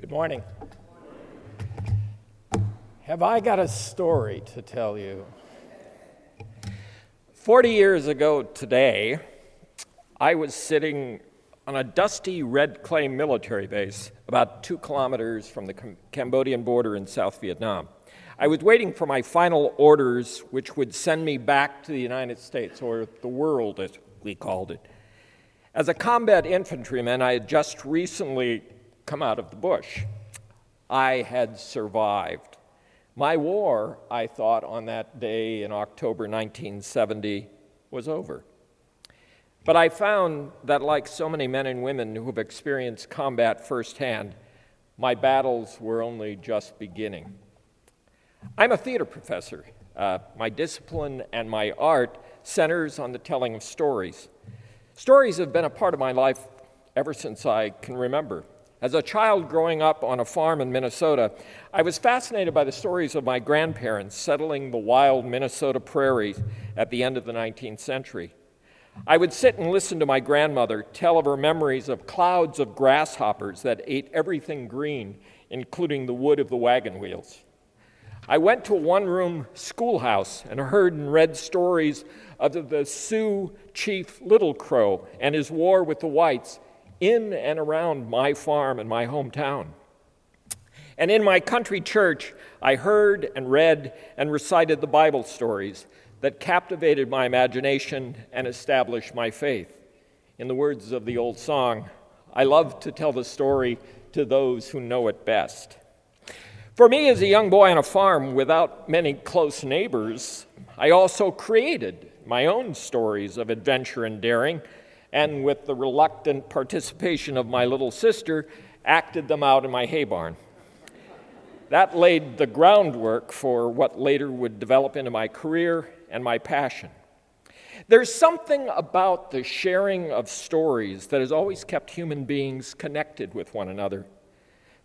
Good morning. Have I got a story to tell you? 40 years ago today, I was sitting on a dusty red clay military base about two kilometers from the Cambodian border in South Vietnam. I was waiting for my final orders, which would send me back to the United States, or the world, as we called it. As a combat infantryman, I had just recently come out of the bush. I had survived. My war, I thought on that day in October 1970, was over. But I found that, like so many men and women who have experienced combat firsthand, my battles were only just beginning. I'm a theater professor. Uh, my discipline and my art centers on the telling of stories. Stories have been a part of my life ever since I can remember. As a child growing up on a farm in Minnesota, I was fascinated by the stories of my grandparents settling the wild Minnesota prairies at the end of the 19th century. I would sit and listen to my grandmother tell of her memories of clouds of grasshoppers that ate everything green, including the wood of the wagon wheels. I went to a one room schoolhouse and heard and read stories of the Sioux chief Little Crow and his war with the whites in and around my farm and my hometown. And in my country church, I heard and read and recited the Bible stories that captivated my imagination and established my faith. In the words of the old song, I love to tell the story to those who know it best. For me, as a young boy on a farm without many close neighbors, I also created my own stories of adventure and daring and with the reluctant participation of my little sister, acted them out in my hay barn. That laid the groundwork for what later would develop into my career and my passion. There's something about the sharing of stories that has always kept human beings connected with one another.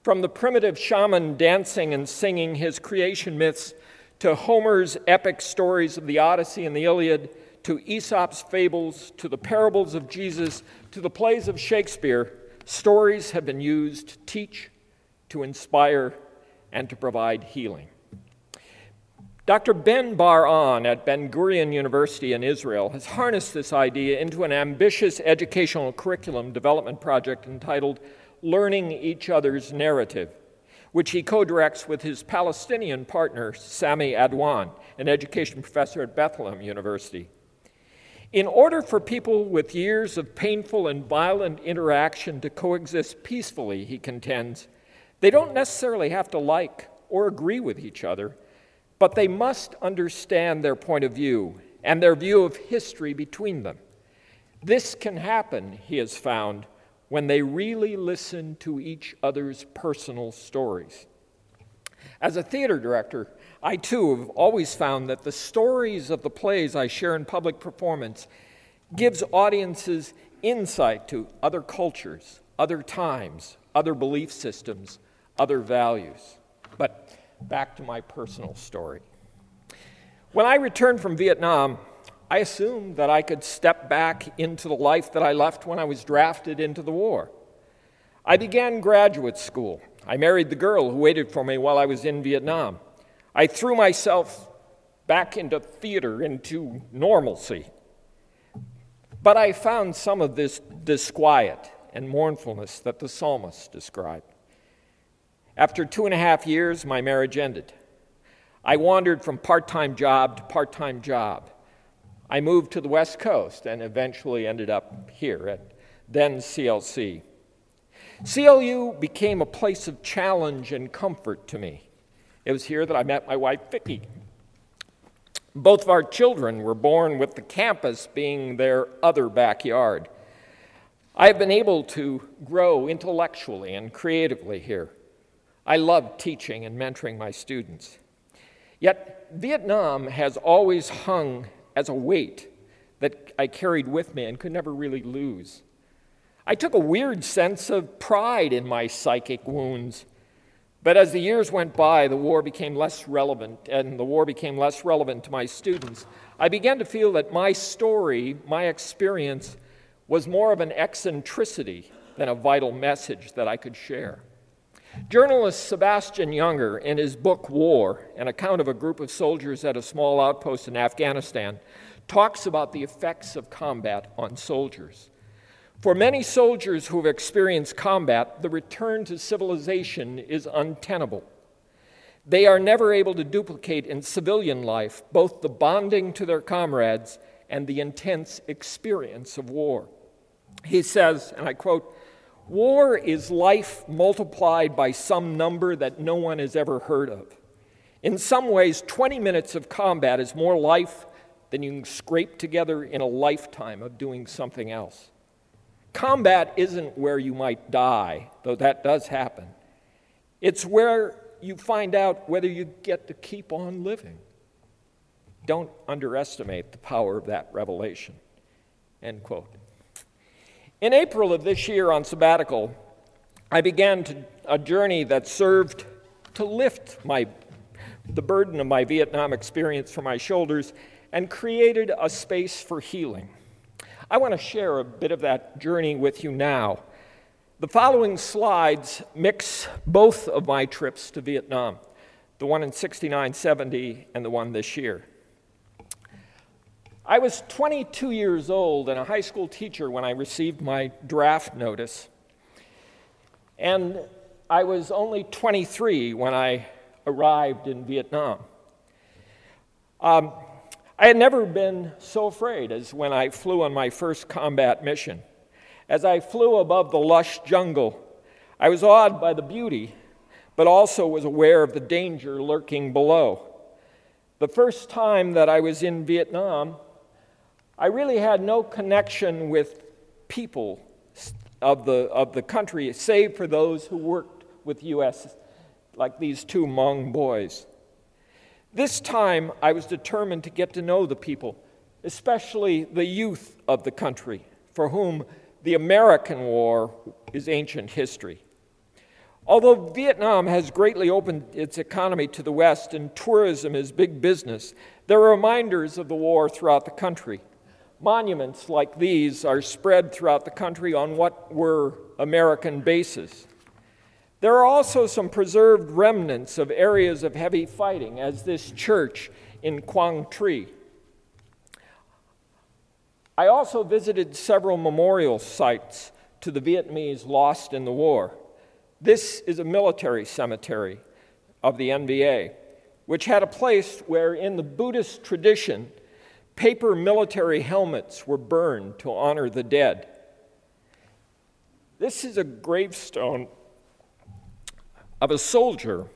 From the primitive shaman dancing and singing his creation myths to Homer's epic stories of the Odyssey and the Iliad to Aesop's fables, to the parables of Jesus, to the plays of Shakespeare, stories have been used to teach, to inspire, and to provide healing. Dr. Dan Bar-On at Ben Gurion University in Israel has harnessed this idea into an ambitious educational curriculum development project entitled Learning Each Other's Narrative, which he co directs with his Palestinian partner, Sami Adwan, an education professor at Bethlehem University. In order for people with years of painful and violent interaction to coexist peacefully, he contends, they don't necessarily have to like or agree with each other, but they must understand their point of view and their view of history between them. This can happen, he has found, when they really listen to each other's personal stories. As a theater director, I too have always found that the stories of the plays I share in public performance gives audiences insight to other cultures, other times, other belief systems, other values. But back to my personal story. When I returned from Vietnam, I assumed that I could step back into the life that I left when I was drafted into the war. I began graduate school. I married the girl who waited for me while I was in Vietnam. I threw myself back into theater, into normalcy. But I found some of this disquiet and mournfulness that the psalmist described. After two and a half years, my marriage ended. I wandered from part time job to part time job. I moved to the West Coast and eventually ended up here at then CLC. CLU became a place of challenge and comfort to me. It was here that I met my wife, Vicki. Both of our children were born with the campus being their other backyard. I have been able to grow intellectually and creatively here. I love teaching and mentoring my students. Yet, Vietnam has always hung as a weight that I carried with me and could never really lose. I took a weird sense of pride in my psychic wounds but as the years went by, the war became less relevant, and the war became less relevant to my students. I began to feel that my story, my experience, was more of an eccentricity than a vital message that I could share. Journalist Sebastian Junger, in his book War, an account of a group of soldiers at a small outpost in Afghanistan, talks about the effects of combat on soldiers. For many soldiers who have experienced combat, the return to civilization is untenable. They are never able to duplicate in civilian life both the bonding to their comrades and the intense experience of war. He says, and I quote, War is life multiplied by some number that no one has ever heard of. In some ways, 20 minutes of combat is more life than you can scrape together in a lifetime of doing something else. Combat isn't where you might die, though that does happen. It's where you find out whether you get to keep on living. Don't underestimate the power of that revelation. End quote. In April of this year on sabbatical, I began to, a journey that served to lift my, the burden of my Vietnam experience from my shoulders and created a space for healing. I want to share a bit of that journey with you now. The following slides mix both of my trips to Vietnam the one in 69 70 and the one this year. I was 22 years old and a high school teacher when I received my draft notice. And I was only 23 when I arrived in Vietnam. Um, I had never been so afraid as when I flew on my first combat mission. As I flew above the lush jungle, I was awed by the beauty, but also was aware of the danger lurking below. The first time that I was in Vietnam, I really had no connection with people of the, of the country, save for those who worked with U.S., like these two Hmong boys. This time, I was determined to get to know the people, especially the youth of the country, for whom the American War is ancient history. Although Vietnam has greatly opened its economy to the West and tourism is big business, there are reminders of the war throughout the country. Monuments like these are spread throughout the country on what were American bases. There are also some preserved remnants of areas of heavy fighting, as this church in Quang Tri. I also visited several memorial sites to the Vietnamese lost in the war. This is a military cemetery of the NVA, which had a place where, in the Buddhist tradition, paper military helmets were burned to honor the dead. This is a gravestone of a soldier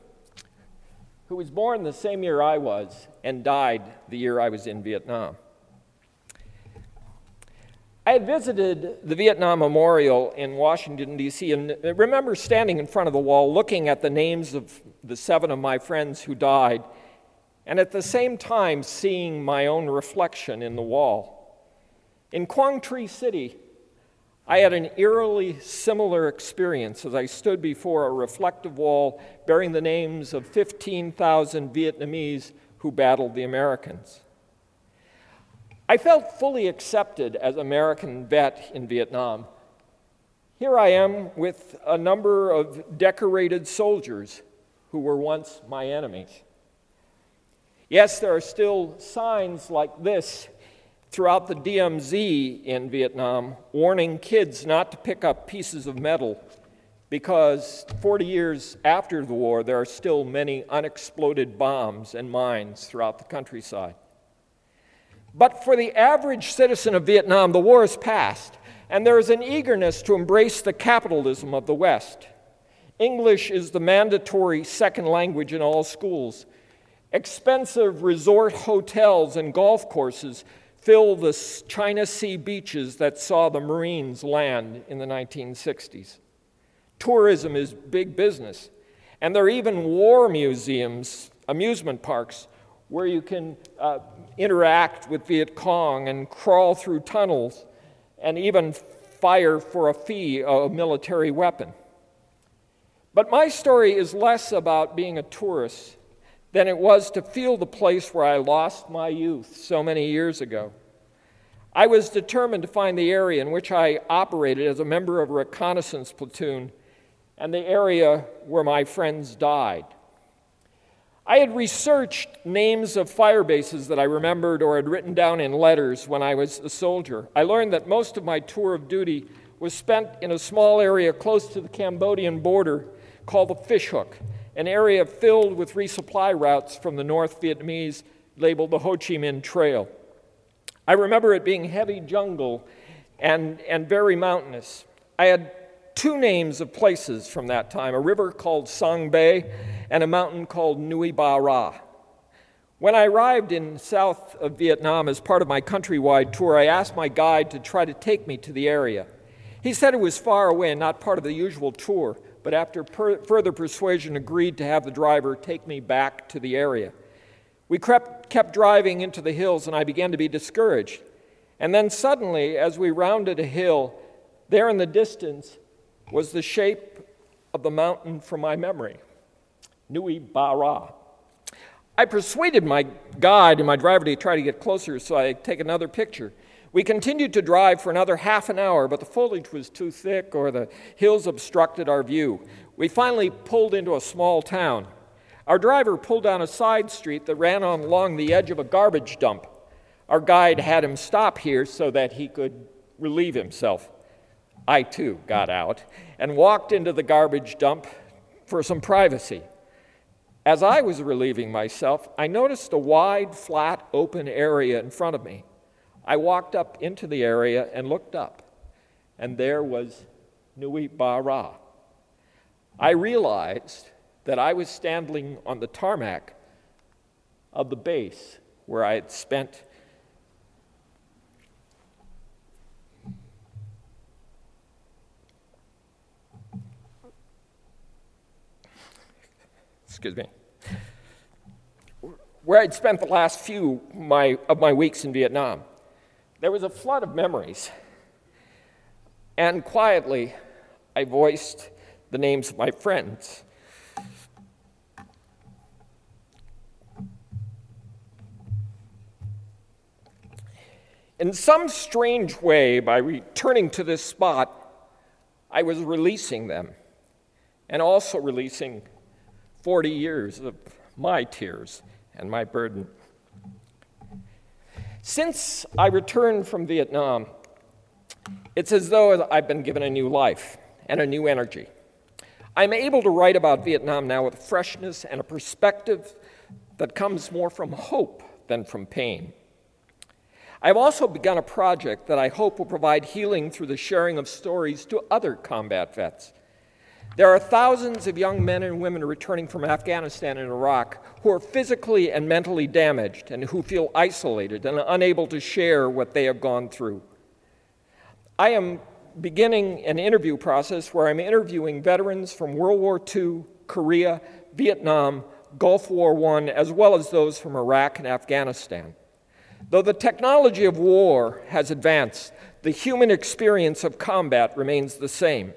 who was born the same year I was and died the year I was in Vietnam. I had visited the Vietnam Memorial in Washington, D.C., and I remember standing in front of the wall looking at the names of the seven of my friends who died, and at the same time seeing my own reflection in the wall. In Quang Tri City, I had an eerily similar experience as I stood before a reflective wall bearing the names of 15,000 Vietnamese who battled the Americans. I felt fully accepted as American vet in Vietnam. Here I am with a number of decorated soldiers who were once my enemies. Yes, there are still signs like this throughout the DMZ in Vietnam warning kids not to pick up pieces of metal because 40 years after the war, there are still many unexploded bombs and mines throughout the countryside. But for the average citizen of Vietnam, the war is past, and there is an eagerness to embrace the capitalism of the West. English is the mandatory second language in all schools. Expensive resort hotels and golf courses fill the China Sea beaches that saw the Marines land in the 1960s. Tourism is big business, and there are even war museums, amusement parks, where you can uh, interact with Viet Cong and crawl through tunnels and even fire for a fee a military weapon. But my story is less about being a tourist than it was to feel the place where I lost my youth so many years ago. I was determined to find the area in which I operated as a member of a reconnaissance platoon and the area where my friends died. I had researched names of fire bases that I remembered or had written down in letters when I was a soldier. I learned that most of my tour of duty was spent in a small area close to the Cambodian border called the Fishhook, an area filled with resupply routes from the North Vietnamese labeled the Ho Chi Minh Trail. I remember it being heavy jungle and, and very mountainous. I had two names of places from that time a river called Song Be and a mountain called Nui Ba Ra. When I arrived in south of Vietnam as part of my countrywide tour, I asked my guide to try to take me to the area. He said it was far away and not part of the usual tour, but after per- further persuasion, agreed to have the driver take me back to the area. We crept, kept driving into the hills, and I began to be discouraged. And then suddenly, as we rounded a hill, there in the distance was the shape of the mountain from my memory Nui Ba Ra. I persuaded my guide and my driver to try to get closer so I take another picture. We continued to drive for another half an hour, but the foliage was too thick or the hills obstructed our view. We finally pulled into a small town. Our driver pulled down a side street that ran on along the edge of a garbage dump. Our guide had him stop here so that he could relieve himself. I too got out and walked into the garbage dump for some privacy. As I was relieving myself, I noticed a wide, flat, open area in front of me. I walked up into the area and looked up, and there was Nui Ba Ra. I realized that I was standing on the tarmac of the base where I had spent excuse me where I'd spent the last few my, of my weeks in Vietnam. There was a flood of memories. And quietly, I voiced the names of my friends. In some strange way, by returning to this spot, I was releasing them and also releasing 40 years of my tears and my burden. Since I returned from Vietnam, it's as though I've been given a new life and a new energy. I'm able to write about Vietnam now with freshness and a perspective that comes more from hope than from pain. I've also begun a project that I hope will provide healing through the sharing of stories to other combat vets. There are thousands of young men and women returning from Afghanistan and Iraq who are physically and mentally damaged and who feel isolated and unable to share what they have gone through. I am beginning an interview process where I'm interviewing veterans from World War II, Korea, Vietnam, Gulf War I, as well as those from Iraq and Afghanistan. Though the technology of war has advanced, the human experience of combat remains the same.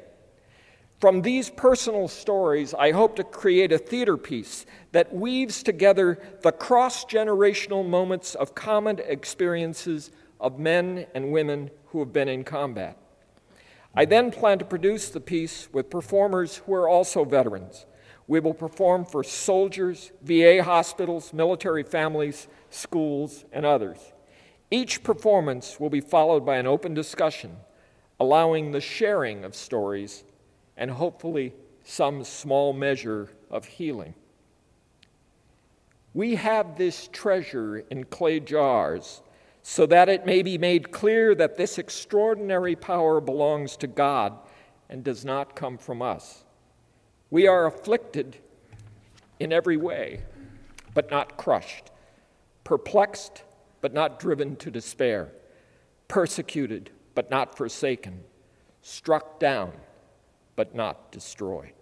From these personal stories, I hope to create a theater piece that weaves together the cross generational moments of common experiences of men and women who have been in combat. I then plan to produce the piece with performers who are also veterans. We will perform for soldiers, VA hospitals, military families, schools, and others. Each performance will be followed by an open discussion, allowing the sharing of stories and hopefully some small measure of healing. We have this treasure in clay jars so that it may be made clear that this extraordinary power belongs to God and does not come from us. We are afflicted in every way, but not crushed, perplexed, but not driven to despair, persecuted, but not forsaken, struck down but not destroyed.